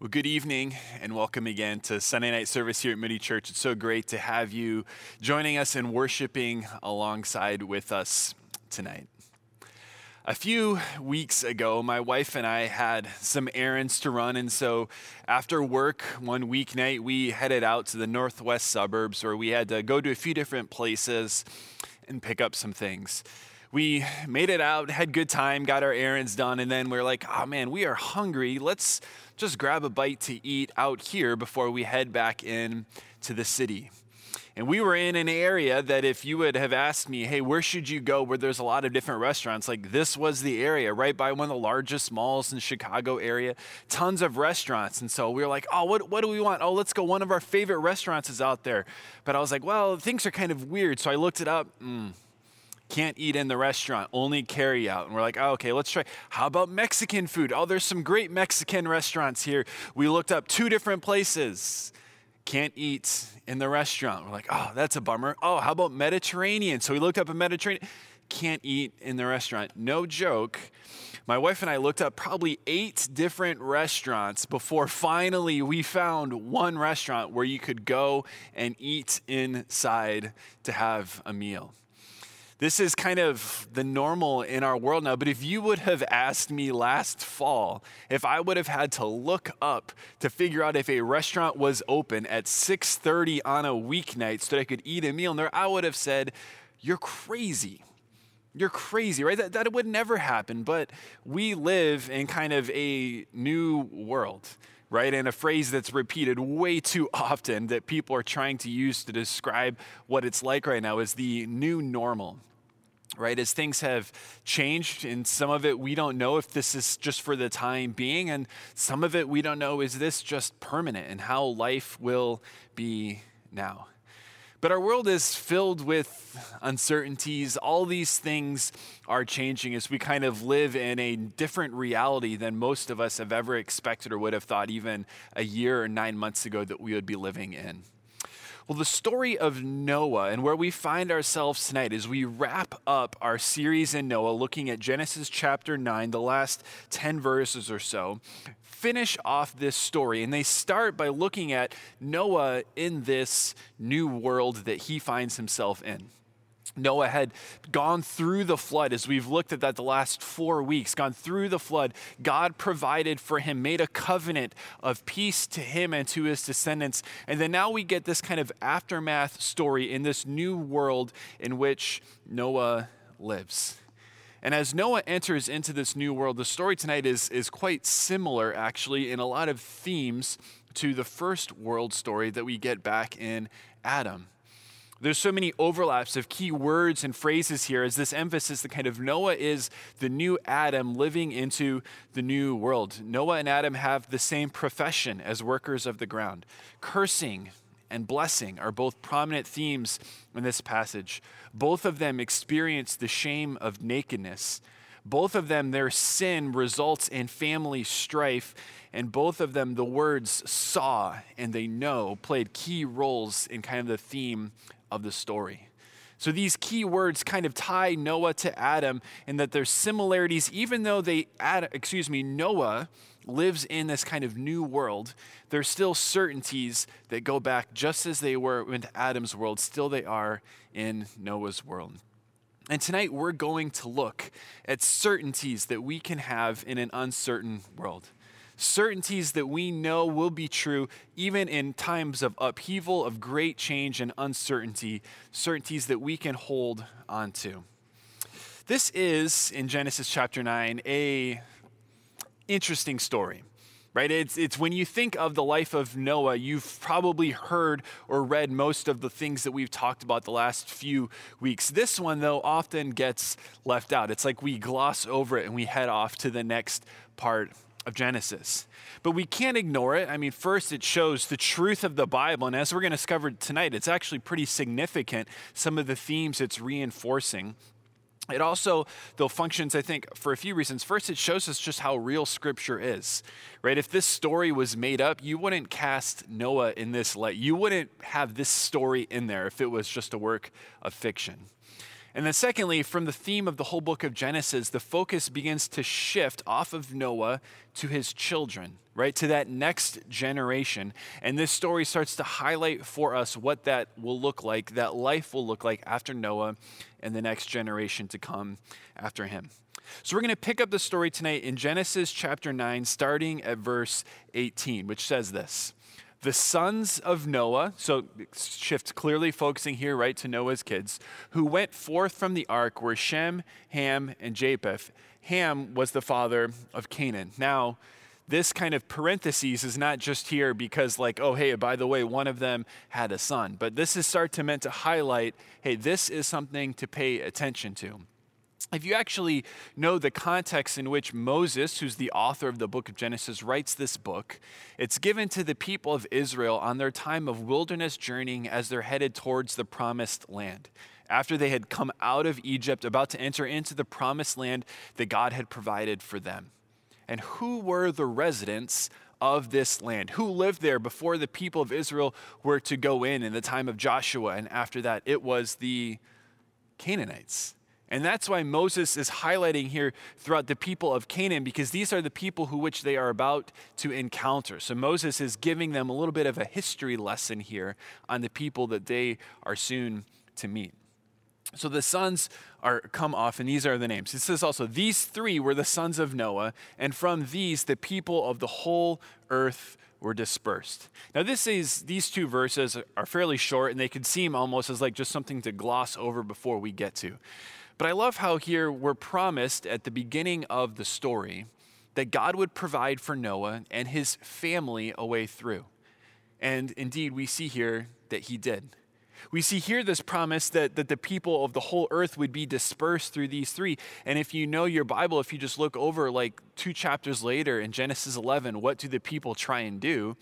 Well, good evening and welcome again to Sunday night service here at Moody Church. It's so great to have you joining us and worshiping alongside with us tonight. A few weeks ago, my wife and I had some errands to run, and so after work one weeknight, we headed out to the northwest suburbs where we had to go to a few different places and pick up some things we made it out, had good time, got our errands done, and then we are like, oh man, we are hungry. Let's just grab a bite to eat out here before we head back in to the city. And we were in an area that if you would have asked me, hey, where should you go where there's a lot of different restaurants, like this was the area right by one of the largest malls in Chicago area, tons of restaurants. And so we were like, oh, what, what do we want? Oh, let's go. One of our favorite restaurants is out there. But I was like, well, things are kind of weird. So I looked it up. Mm, can't eat in the restaurant, only carry out. And we're like, oh, okay, let's try. How about Mexican food? Oh, there's some great Mexican restaurants here. We looked up two different places. Can't eat in the restaurant. We're like, oh, that's a bummer. Oh, how about Mediterranean? So we looked up a Mediterranean. Can't eat in the restaurant. No joke. My wife and I looked up probably eight different restaurants before finally we found one restaurant where you could go and eat inside to have a meal. This is kind of the normal in our world now. But if you would have asked me last fall, if I would have had to look up to figure out if a restaurant was open at 6:30 on a weeknight so that I could eat a meal in there, I would have said, "You're crazy." You're crazy, right? That, that would never happen. But we live in kind of a new world right? And a phrase that's repeated way too often that people are trying to use to describe what it's like right now is the new normal right? As things have changed, and some of it we don't know if this is just for the time being, and some of it we don't know is this just permanent and how life will be now. But our world is filled with uncertainties. All these things are changing as we kind of live in a different reality than most of us have ever expected or would have thought even a year or nine months ago that we would be living in. Well, the story of Noah and where we find ourselves tonight as we wrap up our series in Noah, looking at Genesis chapter 9, the last 10 verses or so, finish off this story. And they start by looking at Noah in this new world that he finds himself in. Noah had gone through the flood, as we've looked at that the last four weeks, gone through the flood. God provided for him, made a covenant of peace to him and to his descendants. And then now we get this kind of aftermath story in this new world in which Noah lives. And as Noah enters into this new world, the story tonight is, is quite similar, actually, in a lot of themes to the first world story that we get back in Adam. There's so many overlaps of key words and phrases here as this emphasis the kind of Noah is the new Adam living into the new world. Noah and Adam have the same profession as workers of the ground. Cursing and blessing are both prominent themes in this passage. Both of them experience the shame of nakedness. Both of them, their sin results in family strife. And both of them, the words saw and they know, played key roles in kind of the theme of the story. So these key words kind of tie Noah to Adam in that there's similarities, even though they excuse me, Noah lives in this kind of new world, there's still certainties that go back just as they were into Adam's world, still they are in Noah's world. And tonight we're going to look at certainties that we can have in an uncertain world certainties that we know will be true even in times of upheaval, of great change and uncertainty, certainties that we can hold on to. This is, in Genesis chapter 9, a interesting story right? It's, it's when you think of the life of Noah, you've probably heard or read most of the things that we've talked about the last few weeks. This one, though, often gets left out. It's like we gloss over it and we head off to the next part of Genesis. But we can't ignore it. I mean, first, it shows the truth of the Bible. And as we're going to discover tonight, it's actually pretty significant, some of the themes it's reinforcing. It also, though, functions, I think, for a few reasons. First, it shows us just how real Scripture is, right? If this story was made up, you wouldn't cast Noah in this light. You wouldn't have this story in there if it was just a work of fiction. And then, secondly, from the theme of the whole book of Genesis, the focus begins to shift off of Noah to his children, right? To that next generation. And this story starts to highlight for us what that will look like, that life will look like after Noah and the next generation to come after him. So, we're going to pick up the story tonight in Genesis chapter 9, starting at verse 18, which says this the sons of Noah, so shift clearly focusing here, right, to Noah's kids, who went forth from the ark were Shem, Ham, and Japheth. Ham was the father of Canaan. Now, this kind of parentheses is not just here because, like, oh, hey, by the way, one of them had a son, but this is start to meant to highlight, hey, this is something to pay attention to if you actually know the context in which Moses, who's the author of the book of Genesis, writes this book, it's given to the people of Israel on their time of wilderness journeying as they're headed towards the promised land. After they had come out of Egypt, about to enter into the promised land that God had provided for them. And who were the residents of this land? Who lived there before the people of Israel were to go in in the time of Joshua? And after that, it was the Canaanites. And that's why Moses is highlighting here throughout the people of Canaan, because these are the people who which they are about to encounter. So Moses is giving them a little bit of a history lesson here on the people that they are soon to meet. So the sons are come off, and these are the names. It says also, these three were the sons of Noah, and from these the people of the whole earth were dispersed. Now, this is these two verses are fairly short, and they could seem almost as like just something to gloss over before we get to. But I love how here we're promised at the beginning of the story that God would provide for Noah and his family a way through. And indeed, we see here that he did. We see here this promise that, that the people of the whole earth would be dispersed through these three. And if you know your Bible, if you just look over like two chapters later in Genesis 11, what do the people try and do?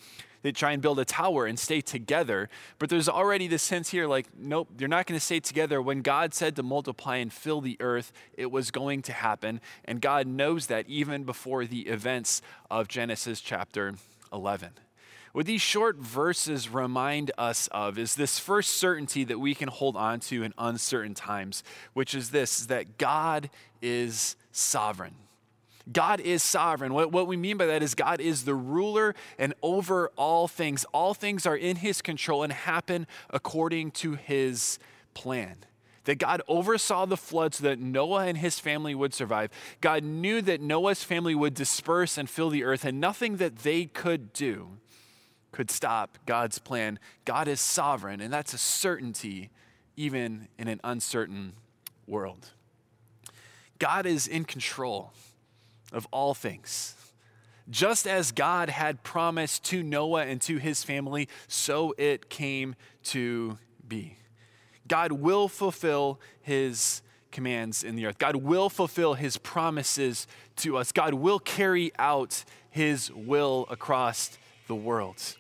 They try and build a tower and stay together. But there's already this sense here like, nope, you're not going to stay together. When God said to multiply and fill the earth, it was going to happen. And God knows that even before the events of Genesis chapter 11. What these short verses remind us of is this first certainty that we can hold on to in uncertain times, which is this is that God is sovereign. God is sovereign. What, what we mean by that is God is the ruler and over all things. All things are in his control and happen according to his plan that God oversaw the flood so that Noah and his family would survive. God knew that Noah's family would disperse and fill the earth, and nothing that they could do could stop God's plan. God is sovereign, and that's a certainty even in an uncertain world. God is in control of all things. Just as God had promised to Noah and to his family, so it came to be. God will fulfill his commands in the earth. God will fulfill his promises to us. God will carry out his will across the world.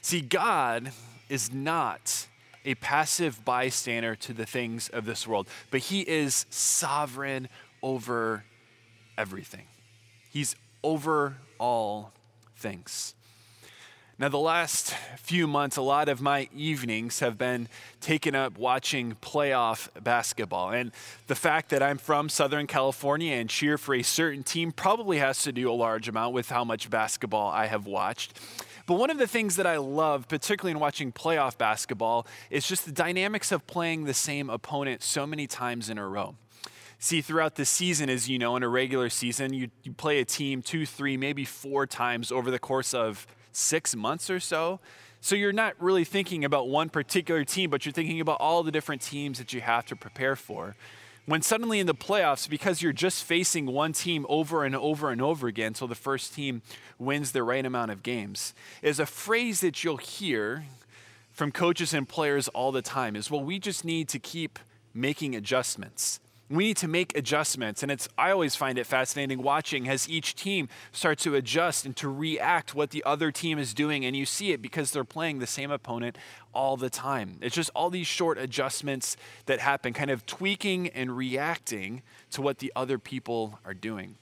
See, God is not a passive bystander to the things of this world, but he is sovereign over everything. He's over all things. Now, the last few months, a lot of my evenings have been taken up watching playoff basketball. And the fact that I'm from Southern California and cheer for a certain team probably has to do a large amount with how much basketball I have watched. But one of the things that I love, particularly in watching playoff basketball, is just the dynamics of playing the same opponent so many times in a row. See, throughout the season, as you know, in a regular season, you, you play a team two, three, maybe four times over the course of six months or so. So you're not really thinking about one particular team, but you're thinking about all the different teams that you have to prepare for. When suddenly in the playoffs, because you're just facing one team over and over and over again until the first team wins the right amount of games, is a phrase that you'll hear from coaches and players all the time is, well, we just need to keep making adjustments we need to make adjustments. And it's i always find it fascinating watching as each team starts to adjust and to react what the other team is doing. And you see it because they're playing the same opponent all the time. It's just all these short adjustments that happen kind of tweaking and reacting to what the other people are doing.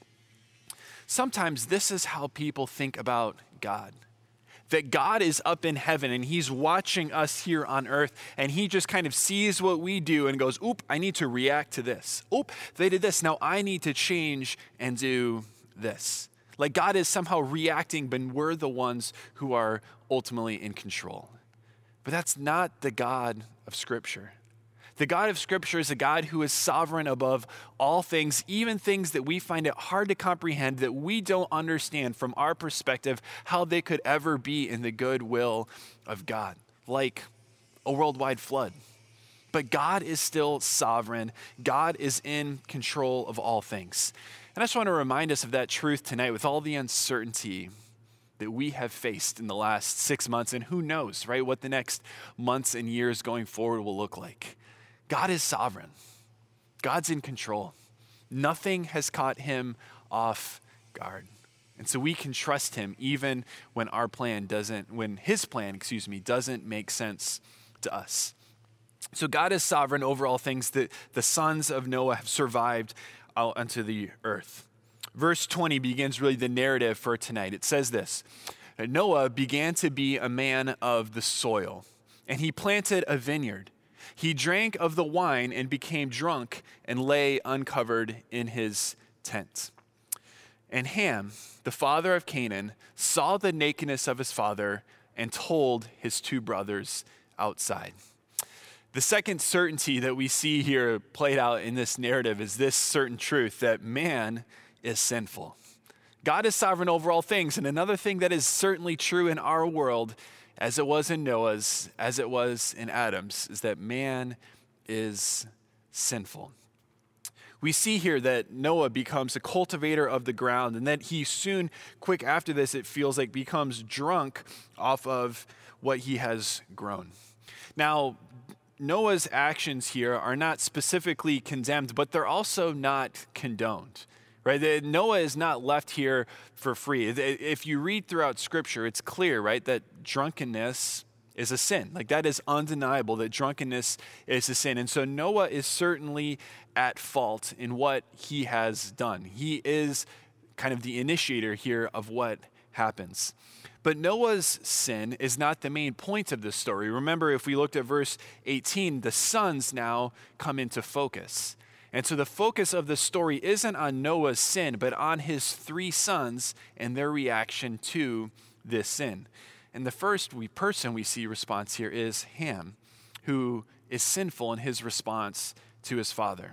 Sometimes this is how people think about god that God is up in heaven and he's watching us here on earth and he just kind of sees what we do and goes, Oop, I need to react to this. Oop, they did this. Now I need to change and do this. Like God is somehow reacting, but we're the ones who are ultimately in control. But that's not the God of Scripture. The God of Scripture is a God who is sovereign above all things, even things that we find it hard to comprehend, that we don't understand from our perspective how they could ever be in the good will of God, like a worldwide flood. But God is still sovereign, God is in control of all things. And I just want to remind us of that truth tonight with all the uncertainty that we have faced in the last six months, and who knows, right, what the next months and years going forward will look like. God is sovereign, God's in control. Nothing has caught him off guard. And so we can trust him even when our plan doesn't, when his plan, excuse me, doesn't make sense to us. So God is sovereign over all things that the sons of Noah have survived uh, out onto the earth. Verse 20 begins really the narrative for tonight. It says this Noah began to be a man of the soil, and he planted a vineyard. He drank of the wine and became drunk and lay uncovered in his tent. And Ham, the father of Canaan, saw the nakedness of his father and told his two brothers outside. The second certainty that we see here played out in this narrative is this certain truth that man is sinful. God is sovereign over all things. And another thing that is certainly true in our world, as it was in Noah's, as it was in Adam's, is that man is sinful. We see here that Noah becomes a cultivator of the ground, and that he soon, quick after this, it feels like becomes drunk off of what he has grown. Now, Noah's actions here are not specifically condemned, but they're also not condoned. Right? Noah is not left here for free. If you read throughout scripture, it's clear, right, that drunkenness is a sin. Like that is undeniable that drunkenness is a sin. And so Noah is certainly at fault in what he has done. He is kind of the initiator here of what happens. But Noah's sin is not the main point of this story. Remember, if we looked at verse 18, the sons now come into focus. And so the focus of the story isn't on Noah's sin, but on his three sons and their reaction to this sin. And the first we, person we see response here is Ham, who is sinful in his response to his father.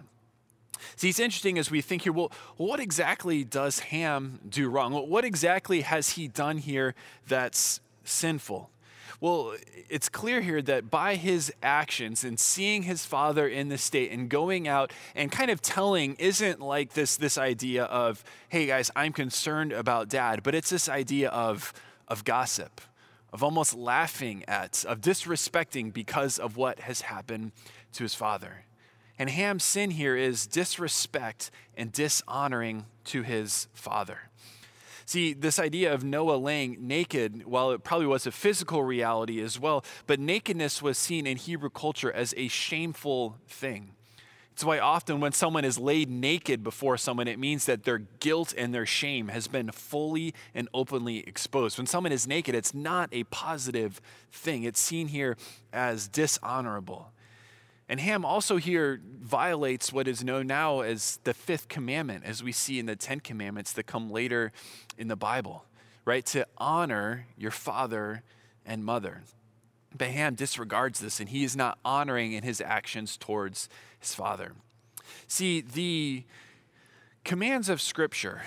See, it's interesting as we think here, well, what exactly does Ham do wrong? What exactly has he done here that's sinful? Well, it's clear here that by his actions and seeing his father in this state and going out and kind of telling isn't like this, this idea of, hey guys, I'm concerned about dad, but it's this idea of, of gossip, of almost laughing at, of disrespecting because of what has happened to his father. And Ham's sin here is disrespect and dishonoring to his father. See, this idea of Noah laying naked, while it probably was a physical reality as well, but nakedness was seen in Hebrew culture as a shameful thing. It's why often when someone is laid naked before someone, it means that their guilt and their shame has been fully and openly exposed. When someone is naked, it's not a positive thing, it's seen here as dishonorable. And Ham also here violates what is known now as the fifth commandment, as we see in the Ten Commandments that come later in the Bible, right? To honor your father and mother. But Ham disregards this, and he is not honoring in his actions towards his father. See, the commands of Scripture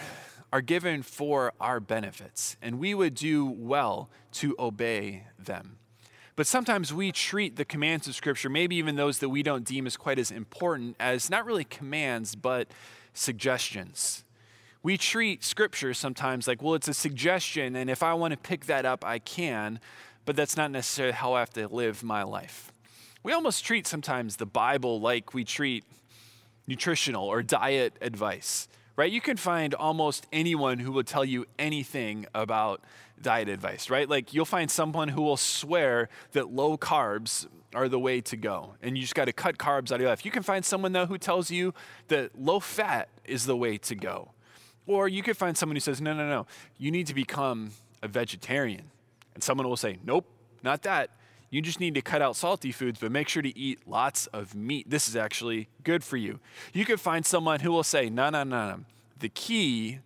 are given for our benefits, and we would do well to obey them. But sometimes we treat the commands of Scripture, maybe even those that we don't deem as quite as important, as not really commands, but suggestions. We treat Scripture sometimes like, well, it's a suggestion, and if I want to pick that up, I can, but that's not necessarily how I have to live my life. We almost treat sometimes the Bible like we treat nutritional or diet advice, right? You can find almost anyone who will tell you anything about diet advice, right? Like you'll find someone who will swear that low carbs are the way to go and you just got to cut carbs out of your life. You can find someone though who tells you that low fat is the way to go. Or you could find someone who says, no, no, no, you need to become a vegetarian. And someone will say, nope, not that. You just need to cut out salty foods, but make sure to eat lots of meat. This is actually good for you. You could find someone who will say, no, no, no, no. The key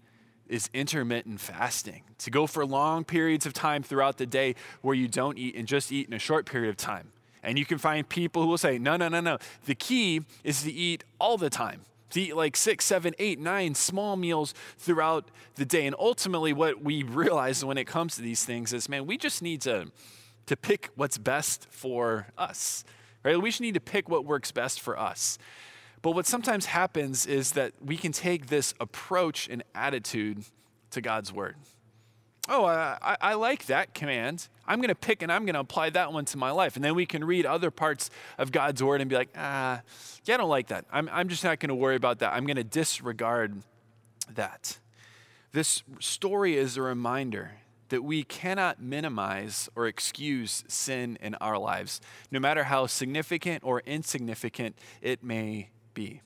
is intermittent fasting, to go for long periods of time throughout the day where you don't eat and just eat in a short period of time. And you can find people who will say, no, no, no, no. The key is to eat all the time, to eat like six, seven, eight, nine small meals throughout the day. And ultimately, what we realize when it comes to these things is, man, we just need to, to pick what's best for us, right? We just need to pick what works best for us. But what sometimes happens is that we can take this approach and attitude to God's word. Oh, I, I like that command. I'm going to pick and I'm going to apply that one to my life. And then we can read other parts of God's word and be like, ah, yeah, I don't like that. I'm, I'm just not going to worry about that. I'm going to disregard that. This story is a reminder that we cannot minimize or excuse sin in our lives, no matter how significant or insignificant it may be.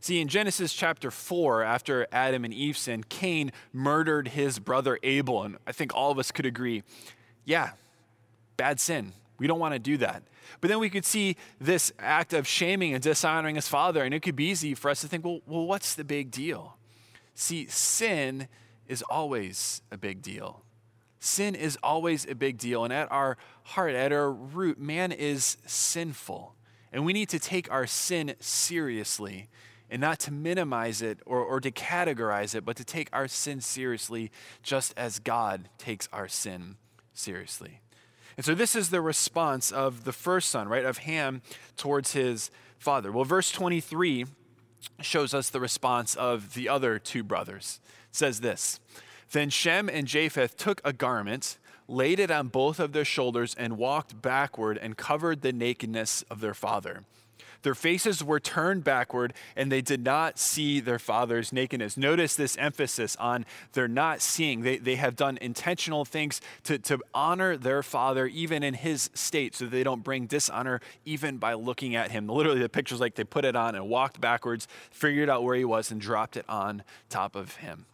See, in Genesis chapter 4, after Adam and Eve sinned, Cain murdered his brother Abel. And I think all of us could agree yeah, bad sin. We don't want to do that. But then we could see this act of shaming and dishonoring his father, and it could be easy for us to think, well, well what's the big deal? See, sin is always a big deal. Sin is always a big deal. And at our heart, at our root, man is sinful. And we need to take our sin seriously and not to minimize it or, or to categorize it, but to take our sin seriously just as God takes our sin seriously. And so this is the response of the first son, right, of Ham towards his father. Well, verse 23 shows us the response of the other two brothers. It says this Then Shem and Japheth took a garment laid it on both of their shoulders, and walked backward and covered the nakedness of their father. Their faces were turned backward, and they did not see their father's nakedness. Notice this emphasis on they're not seeing. They, they have done intentional things to, to honor their father, even in his state, so they don't bring dishonor even by looking at him. Literally, the picture's like they put it on and walked backwards, figured out where he was, and dropped it on top of him.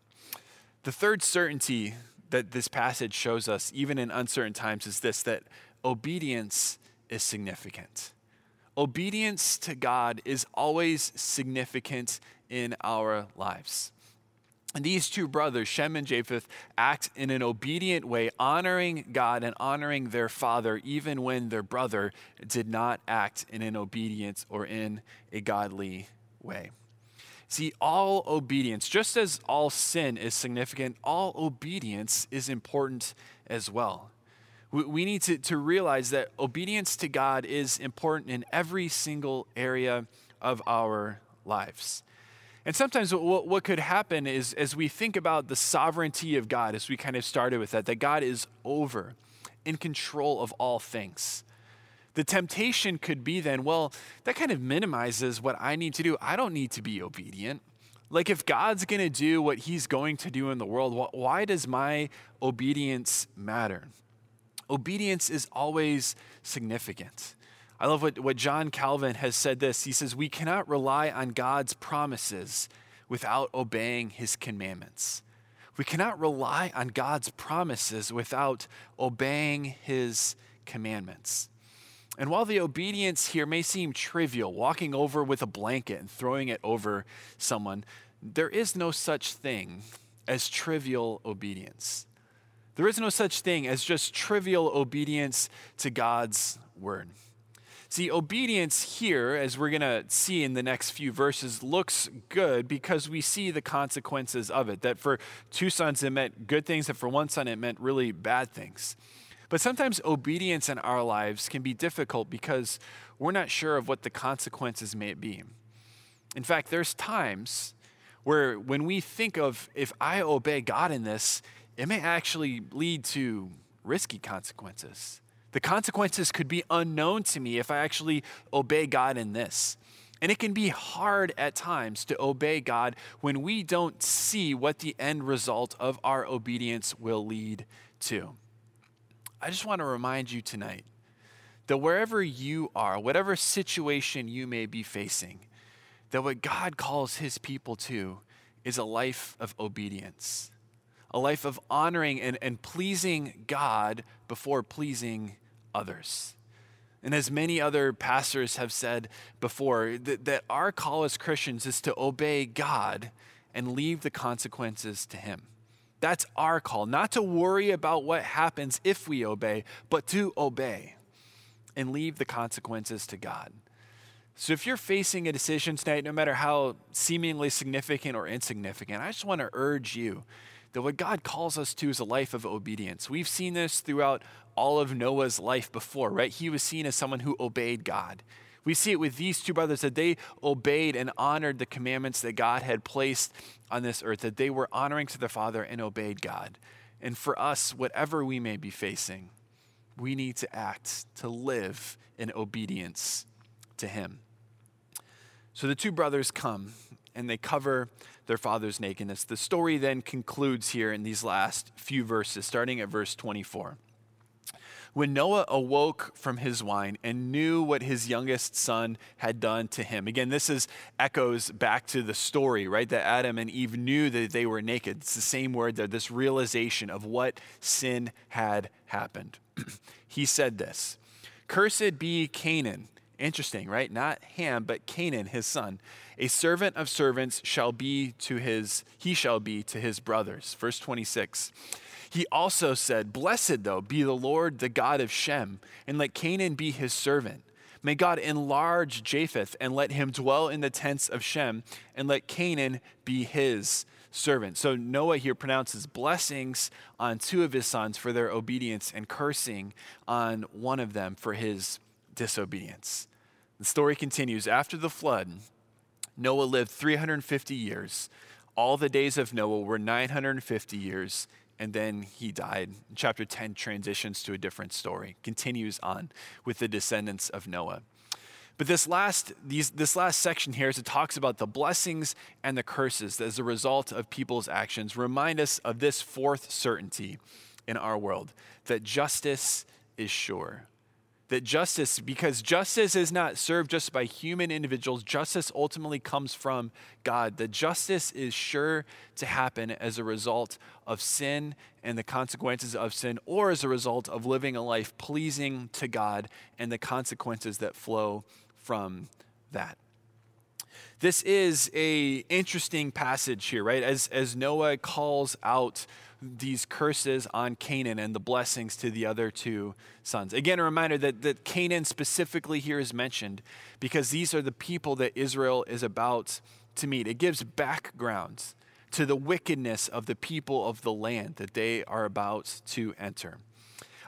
The third certainty that this passage shows us, even in uncertain times, is this that obedience is significant. Obedience to God is always significant in our lives. And these two brothers, Shem and Japheth, act in an obedient way, honoring God and honoring their father, even when their brother did not act in an obedient or in a godly way. See, all obedience, just as all sin is significant, all obedience is important as well. We need to, to realize that obedience to God is important in every single area of our lives. And sometimes what, what could happen is as we think about the sovereignty of God, as we kind of started with that, that God is over, in control of all things. The temptation could be then, well, that kind of minimizes what I need to do. I don't need to be obedient. Like, if God's going to do what he's going to do in the world, why does my obedience matter? Obedience is always significant. I love what, what John Calvin has said this. He says, We cannot rely on God's promises without obeying his commandments. We cannot rely on God's promises without obeying his commandments. And while the obedience here may seem trivial, walking over with a blanket and throwing it over someone, there is no such thing as trivial obedience. There is no such thing as just trivial obedience to God's word. See, obedience here, as we're going to see in the next few verses, looks good because we see the consequences of it. That for two sons, it meant good things, and for one son, it meant really bad things. But sometimes obedience in our lives can be difficult because we're not sure of what the consequences may be. In fact, there's times where when we think of if I obey God in this, it may actually lead to risky consequences. The consequences could be unknown to me if I actually obey God in this. And it can be hard at times to obey God when we don't see what the end result of our obedience will lead to. I just want to remind you tonight that wherever you are, whatever situation you may be facing, that what God calls his people to is a life of obedience, a life of honoring and, and pleasing God before pleasing others. And as many other pastors have said before, that, that our call as Christians is to obey God and leave the consequences to Him. That's our call, not to worry about what happens if we obey, but to obey and leave the consequences to God. So if you're facing a decision tonight, no matter how seemingly significant or insignificant, I just want to urge you that what God calls us to is a life of obedience. We've seen this throughout all of Noah's life before, right? He was seen as someone who obeyed God. We see it with these two brothers that they obeyed and honored the commandments that God had placed on this earth, that they were honoring to their Father and obeyed God. And for us, whatever we may be facing, we need to act, to live in obedience to Him. So the two brothers come and they cover their father's nakedness. The story then concludes here in these last few verses, starting at verse 24. When Noah awoke from his wine and knew what his youngest son had done to him. Again, this is echoes back to the story, right? That Adam and Eve knew that they were naked. It's the same word there, this realization of what sin had happened. he said this Cursed be Canaan. Interesting, right? Not Ham, but Canaan, his son. A servant of servants shall be to his, he shall be to his brothers. Verse 26. He also said, Blessed, though, be the Lord, the God of Shem, and let Canaan be his servant. May God enlarge Japheth, and let him dwell in the tents of Shem, and let Canaan be his servant. So Noah here pronounces blessings on two of his sons for their obedience, and cursing on one of them for his disobedience. The story continues After the flood, Noah lived 350 years. All the days of Noah were 950 years and then he died. Chapter 10 transitions to a different story, continues on with the descendants of Noah. But this last, these, this last section here, as it talks about the blessings and the curses as a result of people's actions, remind us of this fourth certainty in our world that justice is sure that justice, because justice is not served just by human individuals, justice ultimately comes from God. That justice is sure to happen as a result of sin and the consequences of sin, or as a result of living a life pleasing to God and the consequences that flow from that. This is a interesting passage here, right? As, as Noah calls out these curses on Canaan and the blessings to the other two sons. Again, a reminder that, that Canaan specifically here is mentioned because these are the people that Israel is about to meet. It gives background to the wickedness of the people of the land that they are about to enter.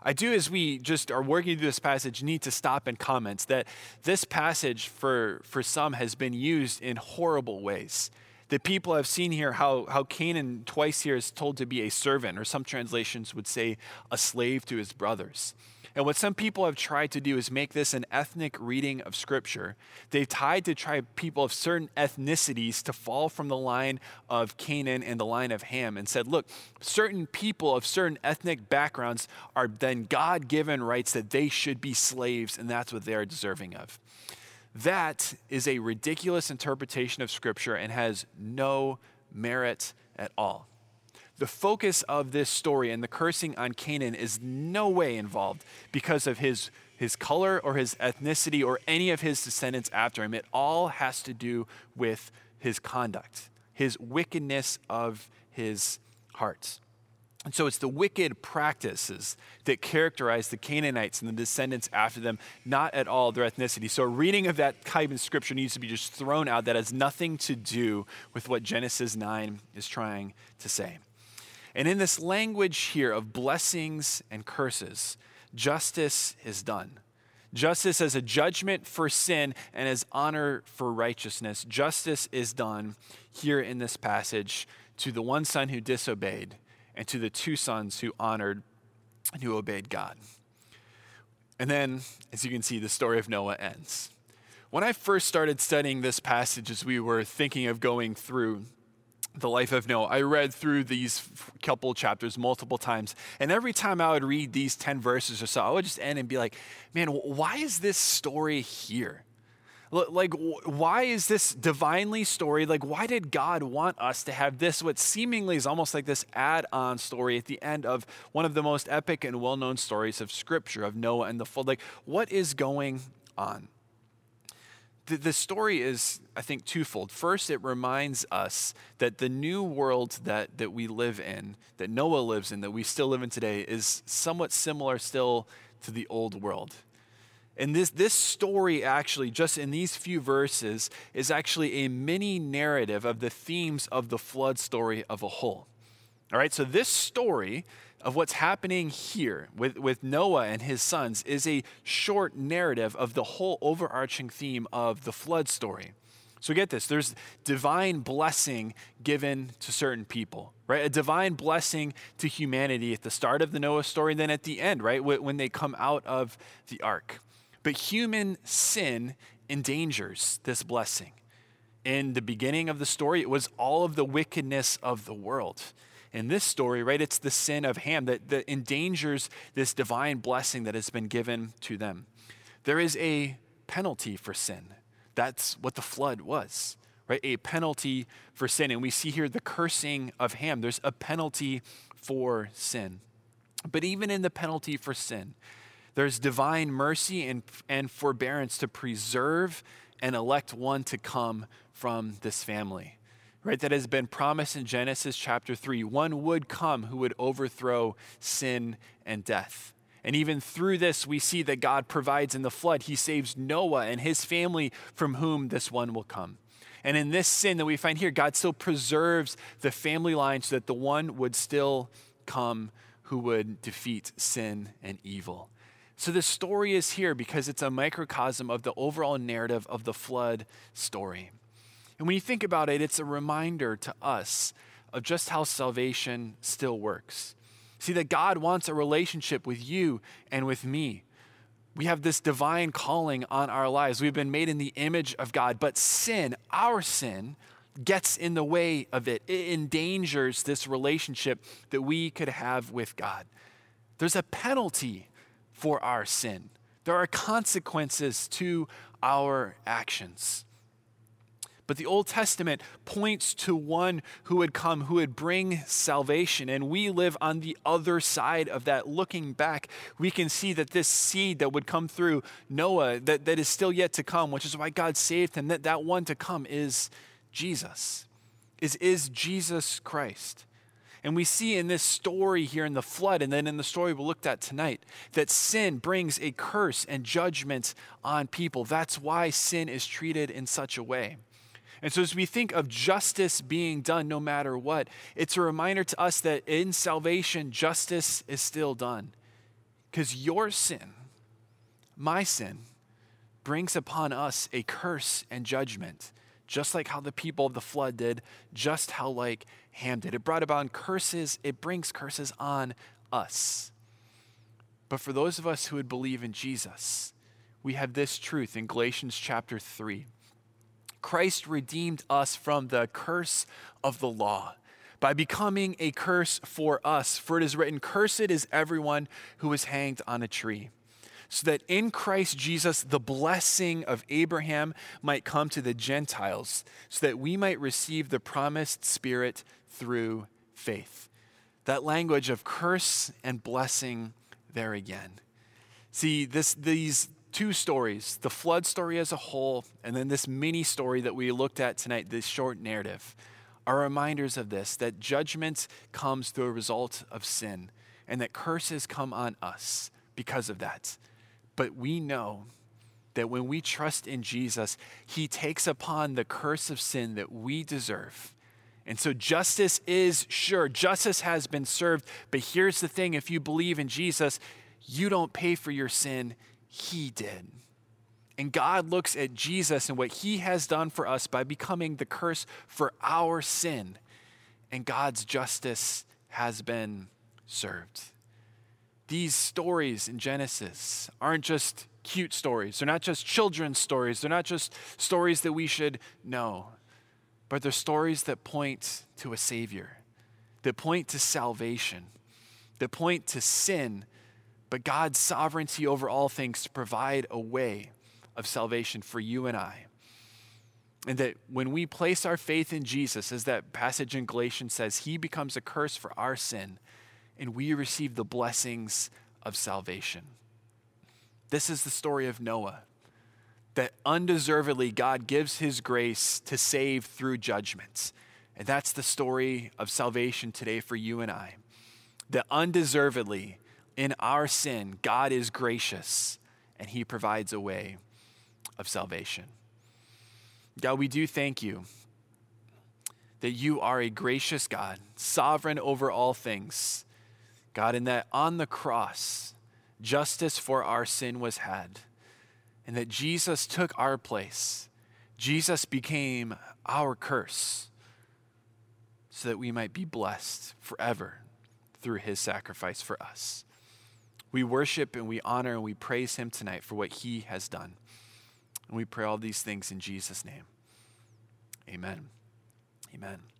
I do, as we just are working through this passage, need to stop and comment that this passage for, for some has been used in horrible ways the people have seen here how, how Canaan twice here is told to be a servant, or some translations would say a slave to his brothers. And what some people have tried to do is make this an ethnic reading of Scripture. They've tried to try people of certain ethnicities to fall from the line of Canaan and the line of Ham and said, look, certain people of certain ethnic backgrounds are then God given rights that they should be slaves, and that's what they are deserving of. That is a ridiculous interpretation of Scripture and has no merit at all. The focus of this story and the cursing on Canaan is no way involved because of his, his color or his ethnicity or any of his descendants after him. It all has to do with his conduct, his wickedness of his heart. And so it's the wicked practices that characterize the Canaanites and the descendants after them, not at all their ethnicity. So a reading of that kind of scripture needs to be just thrown out. That has nothing to do with what Genesis 9 is trying to say. And in this language here of blessings and curses, justice is done. Justice as a judgment for sin and as honor for righteousness. Justice is done here in this passage to the one son who disobeyed and to the two sons who honored and who obeyed God. And then, as you can see, the story of Noah ends. When I first started studying this passage, as we were thinking of going through the life of Noah, I read through these couple chapters multiple times. And every time I would read these 10 verses or so, I would just end and be like, man, why is this story here? Like, why is this divinely story? Like, why did God want us to have this, what seemingly is almost like this add on story at the end of one of the most epic and well known stories of Scripture, of Noah and the flood? Like, what is going on? The, the story is, I think, twofold. First, it reminds us that the new world that, that we live in, that Noah lives in, that we still live in today, is somewhat similar still to the old world. And this, this story, actually, just in these few verses, is actually a mini narrative of the themes of the flood story of a whole. All right, so this story of what's happening here with, with Noah and his sons is a short narrative of the whole overarching theme of the flood story. So get this there's divine blessing given to certain people, right? A divine blessing to humanity at the start of the Noah story, and then at the end, right? When they come out of the ark. But human sin endangers this blessing. In the beginning of the story, it was all of the wickedness of the world. In this story, right, it's the sin of Ham that, that endangers this divine blessing that has been given to them. There is a penalty for sin. That's what the flood was, right? A penalty for sin. And we see here the cursing of Ham. There's a penalty for sin. But even in the penalty for sin, there's divine mercy and, and forbearance to preserve and elect one to come from this family. Right, that has been promised in Genesis chapter 3. One would come who would overthrow sin and death. And even through this, we see that God provides in the flood. He saves Noah and his family from whom this one will come. And in this sin that we find here, God still preserves the family line so that the one would still come who would defeat sin and evil. So the story is here because it's a microcosm of the overall narrative of the flood story. And when you think about it, it's a reminder to us of just how salvation still works. See, that God wants a relationship with you and with me. We have this divine calling on our lives. We've been made in the image of God, but sin, our sin, gets in the way of it. It endangers this relationship that we could have with God. There's a penalty for our sin. There are consequences to our actions. But the Old Testament points to one who would come, who would bring salvation. And we live on the other side of that. Looking back, we can see that this seed that would come through Noah, that, that is still yet to come, which is why God saved him, that that one to come is Jesus, is, is Jesus Christ. And we see in this story here in the flood, and then in the story we looked at tonight, that sin brings a curse and judgment on people. That's why sin is treated in such a way. And so, as we think of justice being done no matter what, it's a reminder to us that in salvation, justice is still done. Because your sin, my sin, brings upon us a curse and judgment just like how the people of the flood did, just how like Ham did. It brought about curses, it brings curses on us. But for those of us who would believe in Jesus, we have this truth in Galatians chapter 3. Christ redeemed us from the curse of the law by becoming a curse for us. For it is written, Cursed is everyone who is hanged on a tree so that in Christ Jesus the blessing of Abraham might come to the Gentiles, so that we might receive the promised Spirit through faith. That language of curse and blessing there again. See, this, these two stories, the flood story as a whole, and then this mini story that we looked at tonight, this short narrative, are reminders of this that judgment comes through a result of sin, and that curses come on us because of that. But we know that when we trust in Jesus, he takes upon the curse of sin that we deserve. And so justice is sure, justice has been served. But here's the thing if you believe in Jesus, you don't pay for your sin, he did. And God looks at Jesus and what he has done for us by becoming the curse for our sin. And God's justice has been served these stories in Genesis aren't just cute stories. They're not just children's stories. They're not just stories that we should know, but they're stories that point to a Savior, that point to salvation, that point to sin, but God's sovereignty over all things to provide a way, of salvation for you and I. And that when we place our faith in Jesus, as that passage in Galatians says, he becomes a curse for our sin, and we receive the blessings of salvation. This is the story of Noah that undeservedly God gives his grace to save through judgments. And that's the story of salvation today for you and I. That undeservedly, in our sin, God is gracious and he provides a way of salvation. God, we do thank you that you are a gracious God, sovereign over all things. God, in that on the cross, justice for our sin was had, and that Jesus took our place. Jesus became our curse so that we might be blessed forever through his sacrifice for us. We worship and we honor and we praise him tonight for what he has done. And we pray all these things in Jesus' name. Amen. Amen.